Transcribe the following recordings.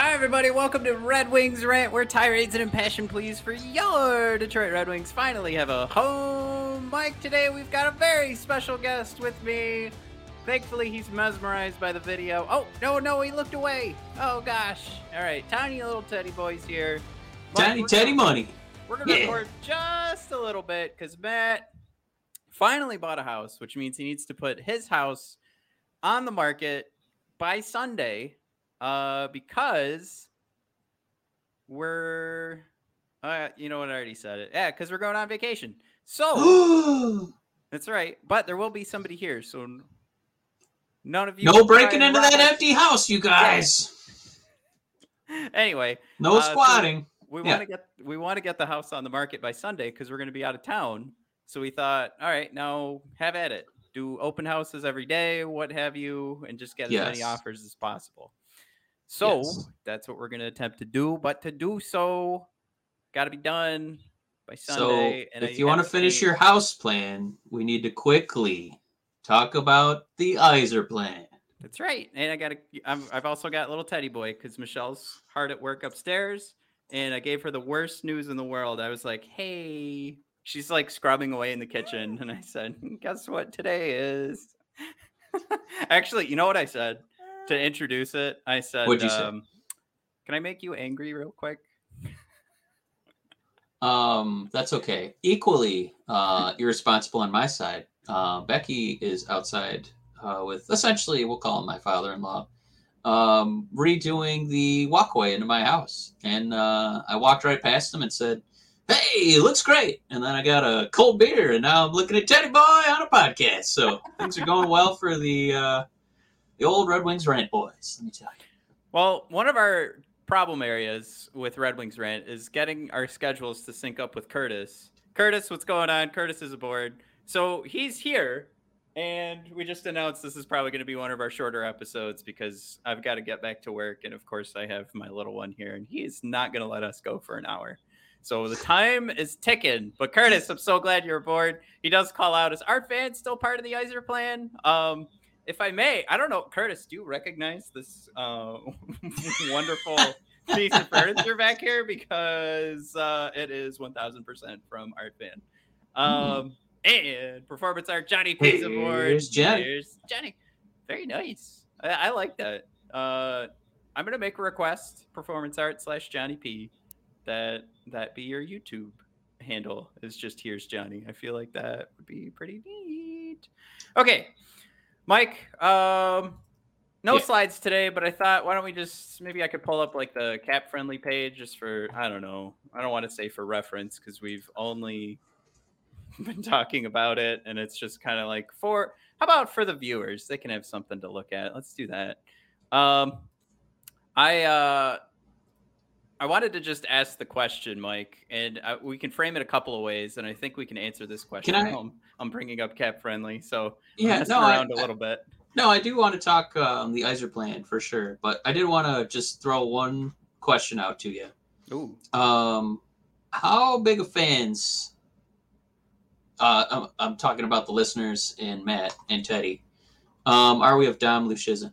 Hi, everybody. Welcome to Red Wings Rant, where tirades and impassioned pleas for your Detroit Red Wings finally have a home. mic today we've got a very special guest with me. Thankfully, he's mesmerized by the video. Oh, no, no, he looked away. Oh, gosh. All right, tiny little teddy boys here. Tiny Teddy gonna- Money. We're going to Yeah. record just a little bit because Matt finally bought a house, which means he needs to put his house on the market by Sunday uh, because we're, uh, you know what, I already said it. Yeah, because we're going on vacation. So that's right. But there will be somebody here. So none of you. no breaking into that empty house, you guys. Anyway, No Uh, so squatting. we Yeah. want to get we want to get the house on the market by Sunday because we're going to be out of town. So we thought, all right, now have at it. Do open houses every day, what have you, and just get as many offers as possible. So Yes. that's what we're going to attempt to do. But to do so, got to be done by so Sunday. and if you want to finish your house plan, we need to quickly talk about the Yzer plan. That's right. And I got I'm, I've also got little teddy boy because Michelle's hard at work upstairs, and I gave her the worst news in the world. I was like, "Hey," she's like scrubbing away in the kitchen, and I said, "Guess what today is?" Actually, you know what I said to introduce it? I said, What'd you say? um, "Can I make you angry real quick?" Um, that's okay. Equally uh, irresponsible on my side. Uh, Becky is outside uh, with essentially, we'll call him my father-in-law, um, redoing the walkway into my house, and uh, I walked right past him and said, "Hey, it looks great." And then I got a cold beer, and now I'm looking at Teddy Boy on a podcast. So things are going well for the uh, the old Red Wings rant boys. Let me tell you. Well, one of our problem areas with Red Wings Rant is getting our schedules to sync up with Curtis. Curtis, what's going on? Curtis is aboard. So he's here, and we just announced this is probably going to be one of our shorter episodes because I've got to get back to work. And of course, I have my little one here, and he is not going to let us go for an hour. So the time is ticking. But Curtis, I'm so glad you're aboard. He does call out, is Art Fan still part of the Yzer plan? Um, if I may, I don't know, Curtis, do you recognize this uh, wonderful piece of furniture back here? Because uh, it is 1000% from Art Fan. Um, and performance art, Johnny P's aboard. Here's Johnny. Here's Johnny. Very nice. I, I like that. Uh, I'm gonna make a request, performance art slash Johnny P, that that be your YouTube handle. Is just here's Johnny. I feel like that would be pretty neat. Okay, Mike. Um, no Yeah. slides today, but I thought why don't we just maybe I could pull up like the cap friendly page just for I don't know. I don't want to say for reference because we've only been talking about it and it's just kind of like for how about for the viewers they can have something to look at let's do that um i uh i wanted to just ask the question mike and uh, we can frame it a couple of ways and i think we can answer this question I- I'm, I'm bringing up cap friendly so Yeah, no, I- around a little bit No, I do want to talk um, the Yzer plan for sure, but I did want to just throw one question out to you. Ooh. Um, how big of fans? Uh, I'm, I'm talking about the listeners and Matt and Teddy. Um, are we of Dom Luszczyszyn?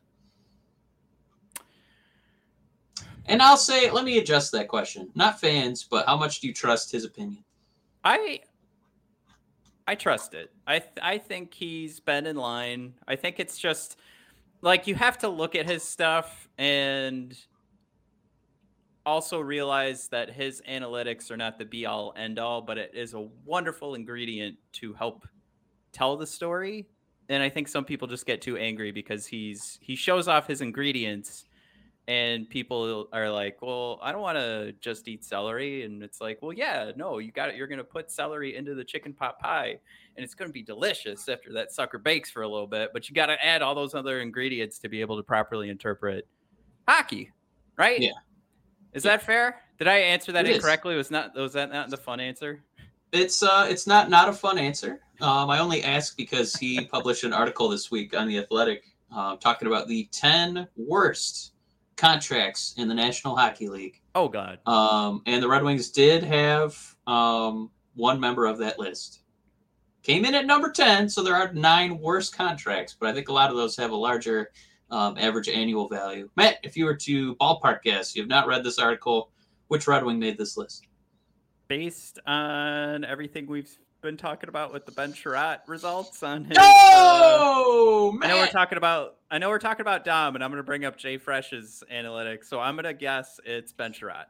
And I'll say, let me adjust that question. Not fans, but how much do you trust his opinion? I I trust it. I th- I think he's been in line. I think it's just like you have to look at his stuff and also realize that his analytics are not the be all end all, but it is a wonderful ingredient to help tell the story. And I think some people just get too angry because he's he shows off his ingredients and people are like, "Well, I don't want to just eat celery." And it's like, "Well, yeah, no, you got it. You're going to put celery into the chicken pot pie, and it's going to be delicious after that sucker bakes for a little bit. But you got to add all those other ingredients to be able to properly interpret hockey, right? Yeah. Is that fair? Did I answer that It is. incorrectly? Was not was that not the fun answer? It's uh, it's not not a fun answer. Um, I only ask because he published an article this week on the Athletic, uh, talking about the ten worst contracts in the National Hockey League. Oh God. Um, and the Red Wings did have um, one member of that list. Came in at number 10, so there are nine worst contracts, but I think a lot of those have a larger um, average annual value. Matt, if you were to ballpark guess, you have not read this article, which Red Wing made this list? Based on everything we've been talking about with the Ben Chiarot results on his. uh, Oh, I know we're talking about I know we're talking about Dom, and I'm gonna bring up JFresh's analytics. So I'm gonna guess it's Ben Chiarot.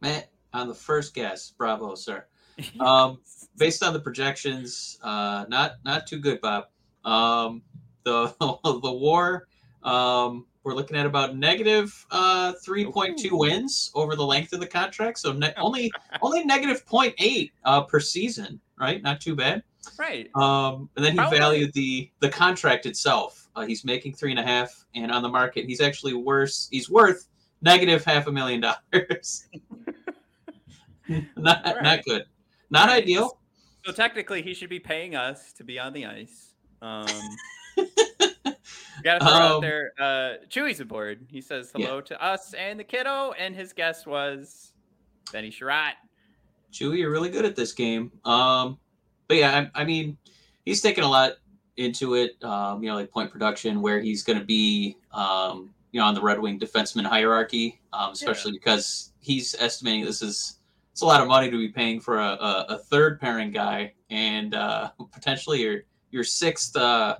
Matt, on the first guess, bravo, sir. Um, based on the projections, uh, not not too good, Bob. Um, the the war, um, we're looking at about negative uh, three point two Ooh. wins over the length of the contract, so ne- only only negative 0.8 uh, per season, right? Not too bad. right. Um, and then he Probably- valued the the contract itself. Uh, he's making three and a half, and on the market, he's actually worse. He's worth negative half a million dollars. not Right. not good. Not Right. ideal. So technically, he should be paying us to be on the ice. Um, Got to throw out Um, there. Uh, Chewy's aboard. He says Yeah. hello to us and the kiddo, and his guest was Benny Chiarot. Chewy, you're really good at this game. Um, but yeah, I, I mean, he's taken a lot into it. Um, you know, like point production, where he's going to be, um, you know, on the Red Wing defenseman hierarchy, um, especially because he's estimating this is it's a lot of money to be paying for a, a, a third pairing guy and uh, potentially your your sixth uh,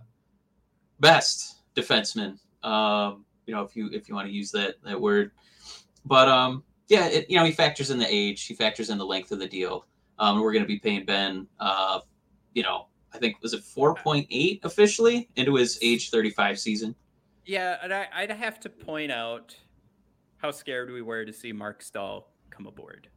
best defenseman. Um, you know, if you if you want to use that that word, but um, yeah, it, you know, he factors in the age, he factors in the length of the deal. Um, we're going to be paying Ben, uh, you know, I think was it 4.8 officially into his age 35 season. Yeah, and I, I'd have to point out how scared we were to see Marc Staal come aboard.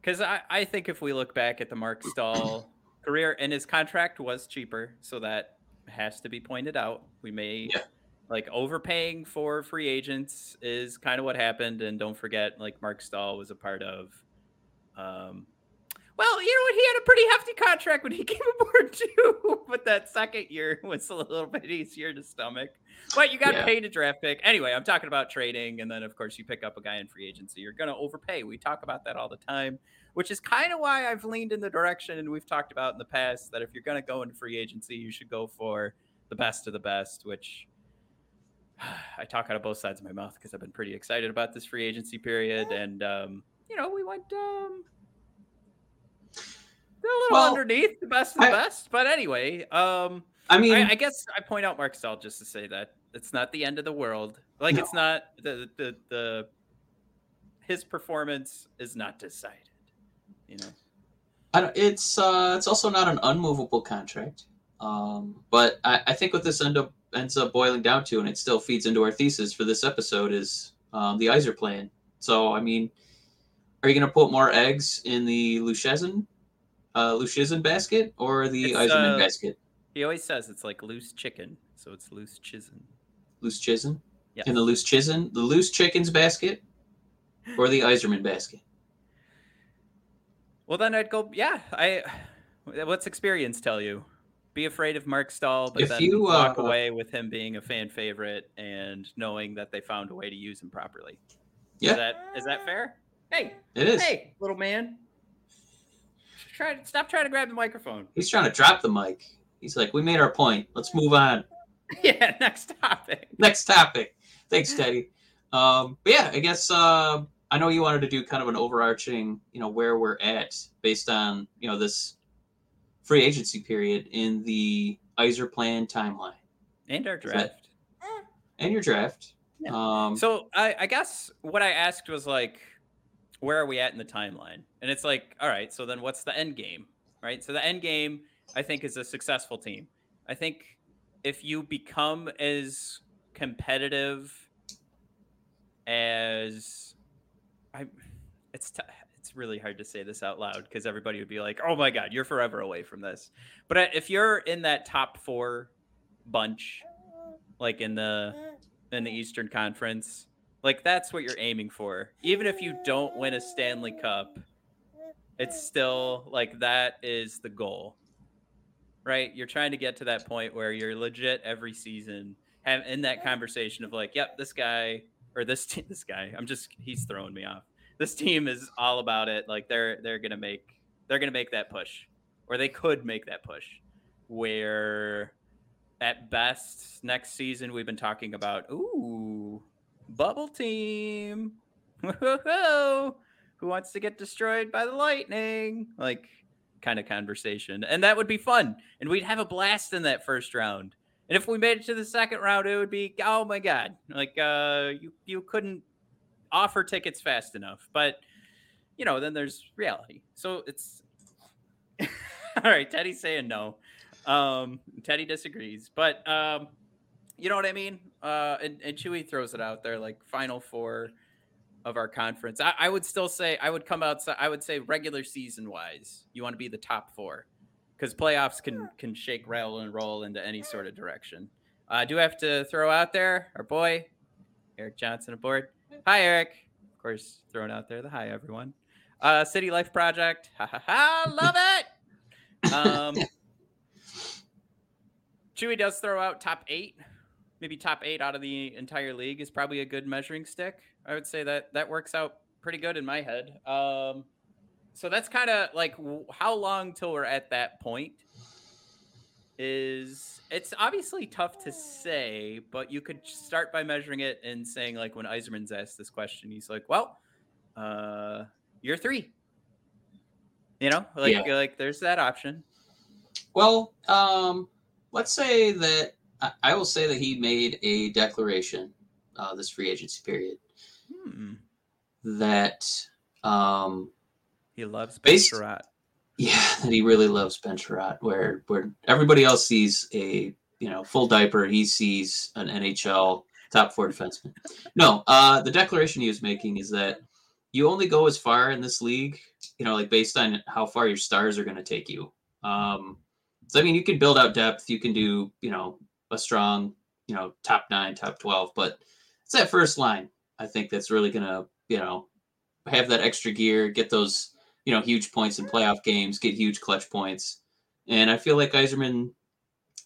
Because I, I think if we look back at the Marc Staal career, and his contract was cheaper, so that has to be pointed out. We may Yeah. Like overpaying for free agents is kind of what happened, and don't forget, like Marc Staal was a part of. Um, well, you know what? He had a pretty hefty contract when he came aboard too, but that second year was a little bit easier to stomach. But you got Yeah. paid a draft pick. Anyway, I'm talking about trading, and then of course you pick up a guy in free agency. You're gonna overpay. We talk about that all the time, which is kind of why I've leaned in the direction, and we've talked about in the past that if you're gonna go into free agency, you should go for the best of the best, which I talk out of both sides of my mouth because I've been pretty excited about this free agency period, and um, you know we went um, a little Well, underneath the best of the I- best. But anyway, um, I mean, I, I guess I point out Marc Staal just to say that it's not the end of the world. Like No. it's not the the the his performance is not decided. You know. I don't, it's uh, it's also not an unmovable contract. Um, but I, I think what this end up ends up boiling down to, and it still feeds into our thesis for this episode, is um, the Yzer plan. So I mean, are you going to put more eggs in the Luszczyszyn, uh, basket or the Yzerman uh, basket? He always says it's like loose chicken, so it's loose chizen. Loose Chizen? Yeah. In the loose Chizen, the loose chickens basket, or the Yzerman basket? Well, then I'd go. Yeah, I. What's experience tell you? Be afraid of Marc Staal, but If then you, walk uh, away with him being a fan favorite and knowing that they found a way to use him properly. Yeah. Is that is that fair? Hey, It is. hey, little man. Try to stop trying to grab the microphone. He's trying to drop the mic. He's like, we made our point. Let's move on. yeah, next topic. Next topic. Thanks, Teddy. Um, but yeah, I guess uh, I know you wanted to do kind of an overarching, you know, where we're at based on you know this free agency period in the Yzer plan timeline And our Is that- draft. and your draft. Yeah. Um, So I, I guess what I asked was like, where are we at in the timeline? And it's like, all right, so then what's the end game? Right. So the end game, I think, is a successful team. I think if you become as competitive as I, it's t- it's really hard to say this out loud because everybody would be like, "Oh my god, you're forever away from this." But uh, if you're in that top four bunch, like in the in the Eastern Conference. Like that's what you're aiming for. Even if you don't win a Stanley Cup, it's still like that is the goal. Right? You're trying to get to that point where you're legit every season have in that conversation of like, yep, this guy or this this guy, I'm just he's throwing me off. This team is all about it. Like they're they're to make they're to make that push or they could make that push where at best next season we've been talking about ooh bubble team. Who wants to get destroyed by the lightning? Like kind of conversation. And that would be fun and we'd have a blast in that first round. And if we made it to the second round it would be oh my god. Like uh you you couldn't offer tickets fast enough but you know then there's reality so it's all right teddy's saying no um, Teddy disagrees, but um, you know what I mean. Uh, and, and Chewy throws it out there like final four of our conference. I, I would still say I would come outside. I would say regular season wise, you want to be the top four because playoffs can can shake, rattle, and roll into any sort of direction. Uh, I do have to throw out there our boy Eric Johnson aboard. Hi, Eric. Of course, throwing out there the hi everyone. Uh, City Life Project. Ha ha ha! Love it. Um, Chewy does throw out top eight, maybe top eight out of the entire league is probably a good measuring stick. I would say that that works out pretty good in my head. Um, so that's kind of like how long till we're at that point is it's obviously tough to say, but you could start by measuring it and saying like when Yzerman's asked this question, he's like, well, uh, you're three. You know, like Yeah. like there's that option. Well, um, let's say that I, I will say that he made a declaration uh, this free agency period Hmm. that um, He loves Based- Chiarot. Yeah that he really loves Ben Chiarot, where where everybody else sees a you know full diaper, he sees an NHL top four defenseman. No, uh, the declaration he was making is that you only go as far in this league, you know, like based on how far your stars are going to take you. Um, so I mean, you can build out depth, you can do you know a strong you know top nine, top twelve, but it's that first line I think that's really going to you know have that extra gear, get those you know huge points in playoff games, get huge clutch points, and I feel like Yzerman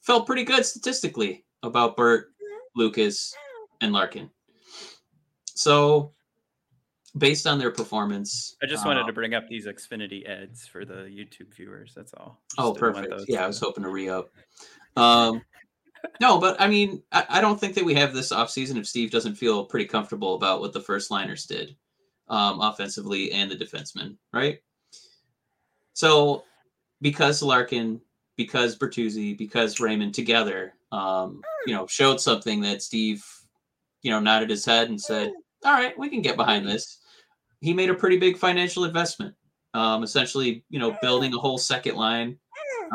felt pretty good statistically about Burt, Lucas, and Larkin. So, based on their performance, I just wanted uh, to bring up these Xfinity ads for the YouTube viewers. That's all. Oh, Just didn't perfect. those Yeah, I was hoping to re up. Um, no, but I mean, I, I don't think that we have this offseason if Steve doesn't feel pretty comfortable about what the first liners did um, offensively and the defensemen, right? So, because Larkin, because Bertuzzi, because Raymond together, um, you know, showed something that Steve, you know, nodded his head and said, all right, we can get behind this. He made a pretty big financial investment, um, essentially, you know, building a whole second line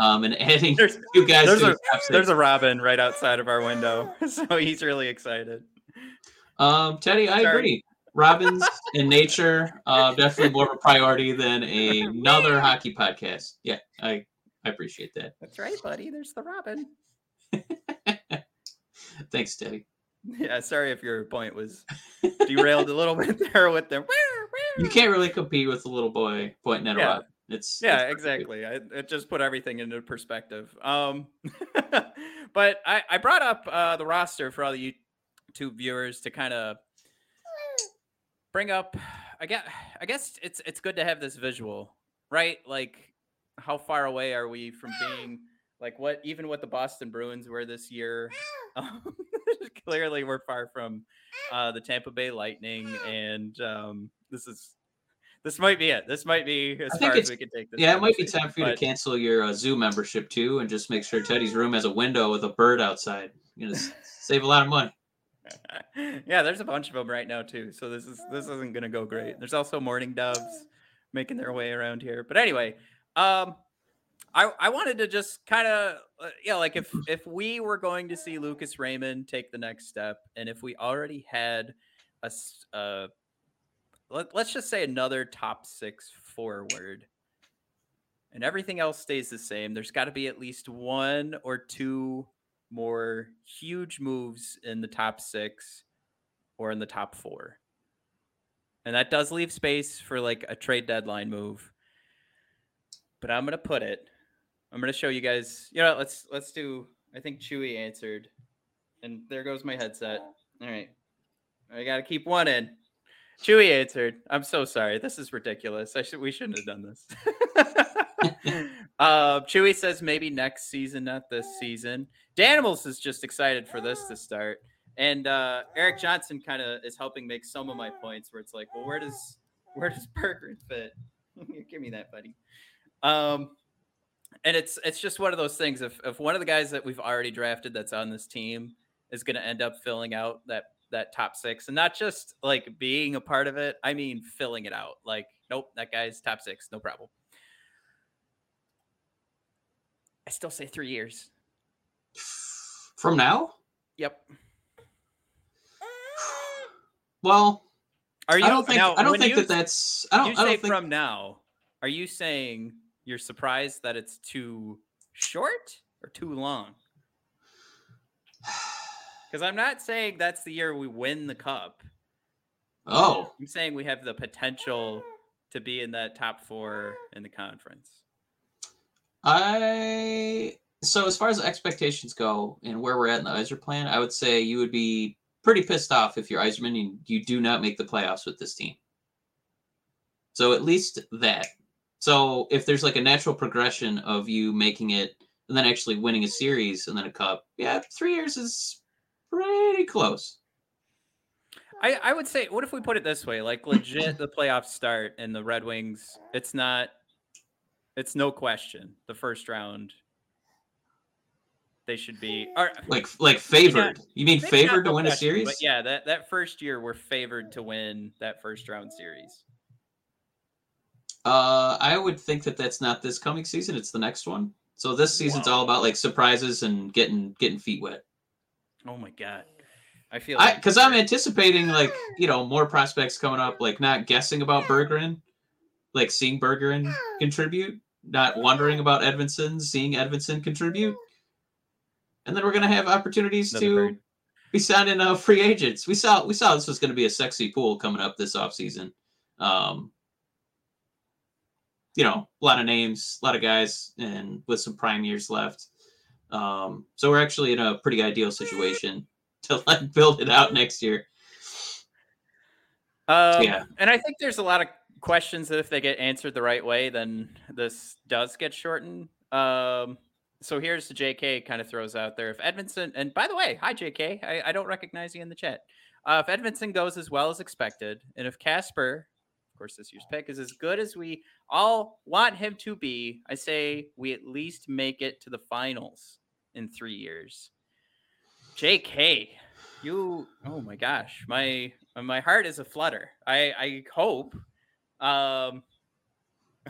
um, and adding There's, two guys. there's to a his top six. there's a Robin right outside of our window, so he's really excited. Um, Teddy, I Sorry. agree. Robins in nature, uh, definitely more of a priority than another hockey podcast. Yeah, I I appreciate that. That's right, buddy. There's the Robin. Thanks, Teddy. Yeah, sorry if your point was derailed a little bit there with the. You can't really compete with the little boy pointing at a Yeah. rock. It's Yeah, it's- exactly. I, it just put everything into perspective. Um, but I, I brought up uh, the roster for all the YouTube viewers to kind of bring up I guess I guess it's it's good to have this visual, right? Like how far away are we from being like what even what the Boston Bruins were this year? Um, clearly we're far from uh, the Tampa Bay Lightning and um, this is this might be it. This might be as far as we can take this. Yeah, it might be time for you but, to cancel your uh, zoo membership too, and just make sure Teddy's room has a window with a bird outside. You know, save a lot of money. yeah, there's a bunch of them right now too. So this is this isn't gonna go great. There's also mourning doves making their way around here. But anyway, um, I I wanted to just kind of uh, yeah, like if if we were going to see Lucas Raymond take the next step, and if we already had a uh, let, let's just say another top six forward, and everything else stays the same. There's got to be at least one or two more huge moves in the top six or in the top four. And that does leave space for like a trade deadline move. But I'm gonna put it. I'm gonna show you guys. You know, let's let's do. I think Chewy answered, and there goes my headset. All right, I gotta keep one in. Chewy answered. I'm so sorry. This is ridiculous. I should. We shouldn't have done this. uh, Chewy says maybe next season, not this season. Danimals is just excited for this to start. And uh, Eric Johnson kind of is helping make some of my points where it's like, well, where does where does Berggren fit? Give me that, buddy. Um, and it's it's just one of those things. If if one of the guys that we've already drafted that's on this team is going to end up filling out that that top six, and not just like being a part of it, I mean filling it out. Like, nope, that guy's top six, no problem. I still say three years. From now? Yep. Well, are you? I don't think. now, I don't think you, that that's. I don't. you I don't think. from now. Are you saying you're surprised that it's too short or too long? Because I'm not saying that's the year we win the cup. oh, I'm saying we have the potential to be in that top four in the conference. I. So as far as expectations go and where we're at in the Yzer plan, I would say you would be pretty pissed off if you're Yzerman and you do not make the playoffs with this team. So at least that. So if there's like a natural progression of you making it and then actually winning a series and then a cup, yeah, three years is pretty close. I, I would say, what if we put it this way? Like, legit, the playoffs start and the Red Wings, it's not, it's no question. The first round, they should be, or Like like favored. You mean favored to win a series? But yeah, that, that first year, we're favored to win that first round series. Uh, I would think that that's not this coming season. It's the next one. So this season's all about like surprises and getting getting feet wet. Oh my God. I feel like because I'm anticipating like you know more prospects coming up. Like not guessing about Bergeron, like seeing Bergeron contribute, not wondering about Edvinsson, seeing Edvinsson contribute, and then we're gonna have opportunities Another to bird. be signing uh, free agents. We saw we saw this was going to be a sexy pool coming up this offseason. Um, you know, a lot of names, a lot of guys, and with some prime years left. Um, so we're actually in a pretty ideal situation to like build it out next year. Um, Yeah. And I think there's a lot of questions that if they get answered the right way, then this does get shortened. Um, so here's the JK kind of throws out there. If Edmondson, and by the way, hi JK, I, I don't recognize you in the chat. Uh, if Edmondson goes as well as expected, and if Kasper, of course, this year's pick is as good as we all want him to be, I say we at least make it to the finals in three years. JK, you, oh my gosh, my my heart is a flutter. I I hope. Um,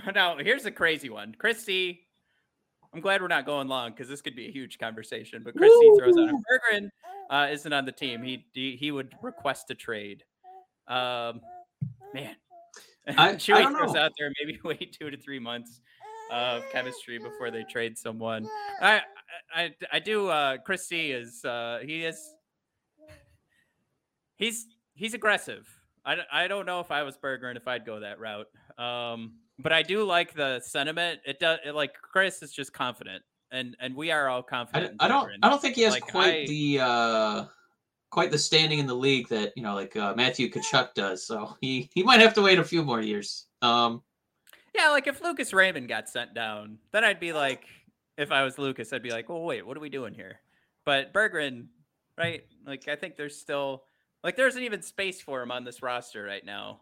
now here's a crazy one, Christy. I'm glad we're not going long because this could be a huge conversation. But Christy throws out if Bergeron uh, isn't on the team, he he, he would request a trade. Um, man, I- I Chewy don't throws know. out there maybe wait two to three months of chemistry before they trade someone. I I I do. Uh, Christy is uh, he is he's he's aggressive. I, I don't know if I was Berger and if I'd go that route. Um, but I do like the sentiment. It does it, like Chris is just confident, and and we are all confident. I in don't I don't think he has Like, quite I- the uh quite the standing in the league that you know, like uh, Matthew Tkachuk does. So he he might have to wait a few more years. Um, Yeah, like if Lucas Raymond got sent down, then I'd be like, if I was Lucas, I'd be like, well, wait, what are we doing here? But Berggren, right? Like I think there's still like there isn't even space for him on this roster right now.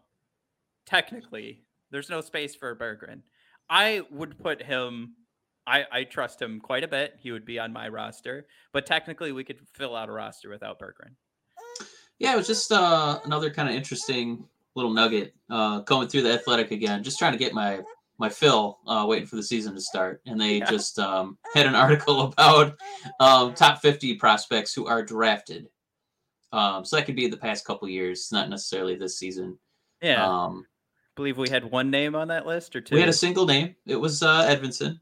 Technically, there's no space for Berggren. I would put him. I, I trust him quite a bit. He would be on my roster, but technically, we could fill out a roster without Berggren. yeah, it was just uh, another kind of interesting little nugget uh, going through the athletic again, just trying to get my my fill, uh, waiting for the season to start, and they Yeah. just um, had an article about um, top 50 prospects who are drafted. Um, so that could be the past couple years, not necessarily this season. Yeah, Um, believe we had one name on that list or two. we had a single name. It was uh, Edvinsson,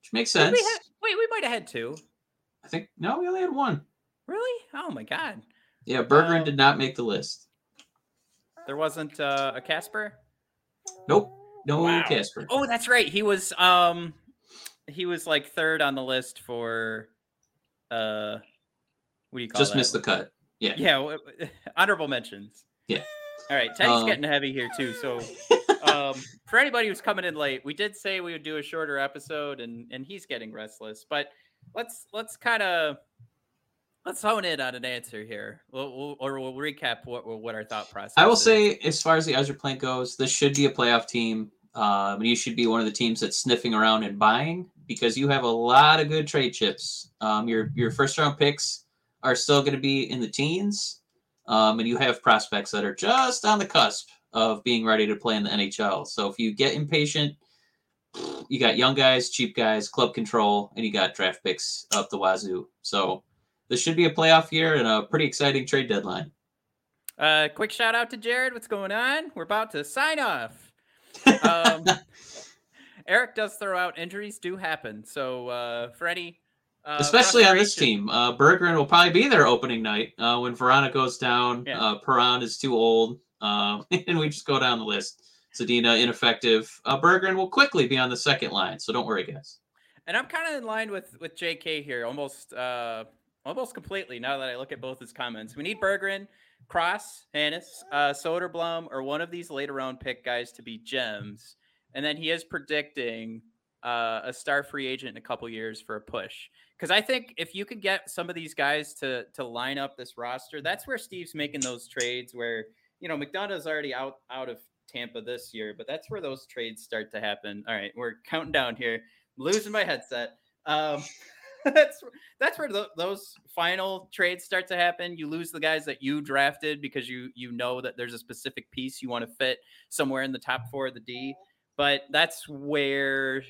which makes sense. we had- wait, we might have had two. I think no, we only had one. Really? Oh my god. Yeah, Bergeron Um, did not make the list. There wasn't uh, a Kasper. Nope, no Wow. Kasper. Oh, that's right. He was um he was like third on the list for uh what do you call Just that? missed the cut. Yeah. Yeah, honorable mentions. Yeah. All right, Teddy's Um, getting heavy here too. So um for anybody who's coming in late, we did say we would do a shorter episode and and he's getting restless, but let's let's kind of let's hone in on an answer here. We'll, we'll, or we'll recap what what our thought process I will is. say, as far as the Azure plant goes, this should be a playoff team. Um, and you should be one of the teams that's sniffing around and buying because you have a lot of good trade chips. Um, your your first round picks are still going to be in the teens, um, and you have prospects that are just on the cusp of being ready to play in the NHL. So if you get impatient, you got young guys, cheap guys, club control, and you got draft picks up the wazoo. So this should be a playoff year and a pretty exciting trade deadline. Uh, quick shout out to Jared. What's going on? We're about to sign off. Um, Eric does throw out injuries do happen. So uh, for any, uh, Especially on this team, uh, Bergeron will probably be there opening night uh, when Vrana goes down. Yeah. Uh, Perron is too old, um, and we just go down the list. Zadina ineffective. Uh, Bergeron will quickly be on the second line, so don't worry, guys. And I'm kind of in line with with J.K. here, almost uh, almost completely. Now that I look at both his comments, we need Berggren, Cross, Hannes, uh, Soderblom, or one of these later round pick guys to be gems. And then he is predicting uh, a star free agent in a couple years for a push. Because I think if you could get some of these guys to to line up this roster, that's where Steve's making those trades. Where you know McDonagh's already out out of Tampa this year, but that's where those trades start to happen. All right, we're counting down here losing my headset. Um, that's that's where tho- those final trades start to happen. You lose the guys that you drafted because you you know that there's a specific piece you want to fit somewhere in the top four of the D. But that's where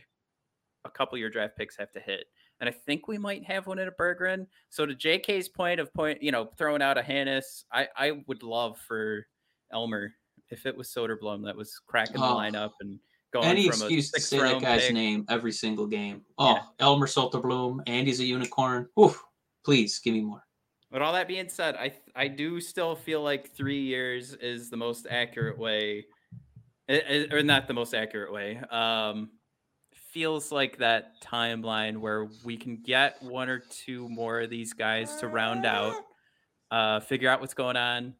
a couple of your draft picks have to hit. And I think we might have one at a Berggren. So to JK's point of point, you know, throwing out a Hannes, I, I would love for Elmer if it was Soderblom that was cracking the Oh. lineup and going Any from excuse a to say that guy's pick. name every single game. Oh, Yeah. Elmer Soderblom, Andy's a unicorn. Oof, please give me more. But all that being said, I I do still feel like three years is the most accurate way, or not the most accurate way. Um, feels like that timeline where we can get one or two more of these guys to round out, uh, figure out what's going on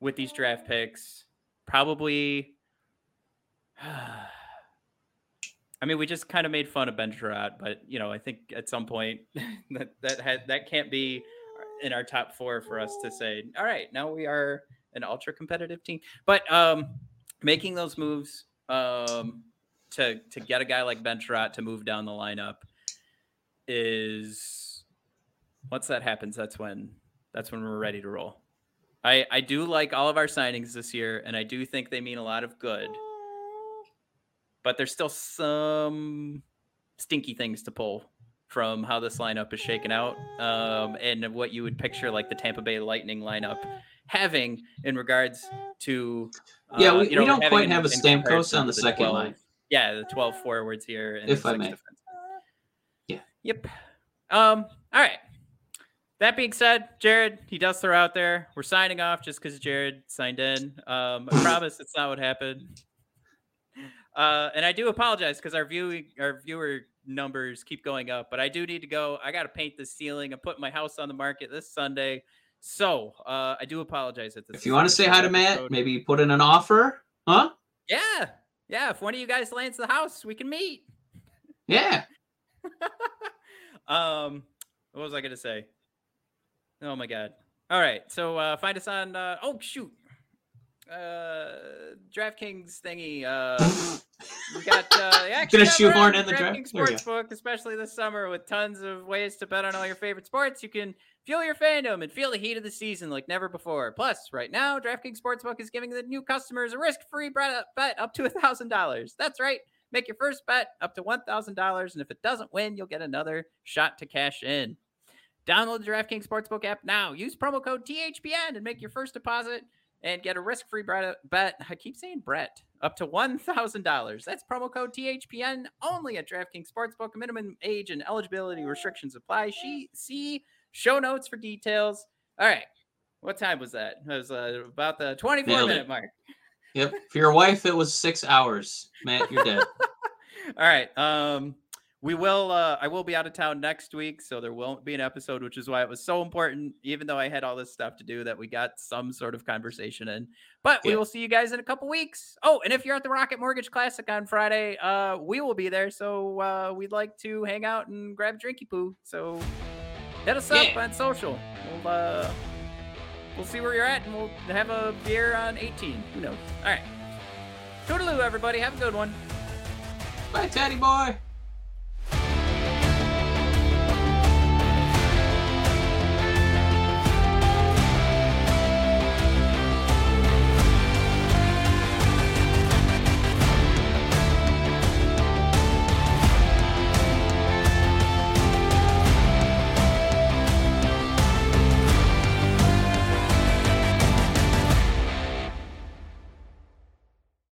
with these draft picks. Probably. I mean, we just kind of made fun of Ben Chiarot, but you know, I think at some point that that had that can't be in our top four for us to say, all right, now we are an ultra competitive team. But um, making those moves um, to to get a guy like Ben Chiarot to move down the lineup is once that happens, that's when that's when we're ready to roll. I I do like all of our signings this year, and I do think they mean a lot of good. But there's still some stinky things to pull from how this lineup is shaken out, um, and what you would picture like the Tampa Bay Lightning lineup having in regards to. Yeah, uh, we- you we don't quite have a Stamkos on to the second 12 line. Yeah, the 12 forwards here. And If I may. defense. Yeah. Yep. Um. All right. That being said, Jared, he does throw out there. We're signing off just because Jared signed in. Um, I promise it's not what happened. Uh, and I do apologize because our viewing our viewer numbers keep going up, but I do need to go. I got to paint the ceiling. I'm putting my house on the market this Sunday, so uh, I do apologize at this. If you want to say hi to Matt, maybe put in an offer, huh? Yeah, yeah. If one of you guys lands the house, we can meet. Yeah. um, what was I gonna say? Oh my god. All right. So uh, find us on. Uh, oh shoot. Uh, DraftKings thingy. Uh, we got. Uh, actually shoehorn in the draft- DraftKings you. Sportsbook, especially this summer, with tons of ways to bet on all your favorite sports. You can fuel your fandom and feel the heat of the season like never before. Plus, right now, DraftKings Sportsbook is giving the new customers a risk-free bet uh, bet up to thousand dollars. That's right. Make your first bet up to one thousand dollars, and if it doesn't win, you'll get another shot to cash in. Download the DraftKings Sportsbook app now. Use promo code THPN and make your first deposit and get a risk-free bet. I keep saying Brett up to one thousand dollars. That's promo code THPN only at DraftKings Sportsbook. Minimum age and eligibility restrictions apply. She see show notes for details. All right, what time was that? It was uh, about the twenty-four Nailed it. minute mark. Yep. For your wife, it was six hours. Matt, you're dead. All right. Um, we will. Uh, I will be out of town next week, so there won't be an episode, which is why it was so important. Even though I had all this stuff to do, that we got some sort of conversation in. But we Yeah. will see you guys in a couple weeks. Oh, and if you're at the Rocket Mortgage Classic on Friday, uh, we will be there. So uh, we'd like to hang out and grab a drinky poo. So hit us up Yeah. on social. We'll uh, we'll see where you're at, and we'll have a beer on 18. Who knows? All right. Toodaloo, everybody. Have a good one. Bye, Teddy boy.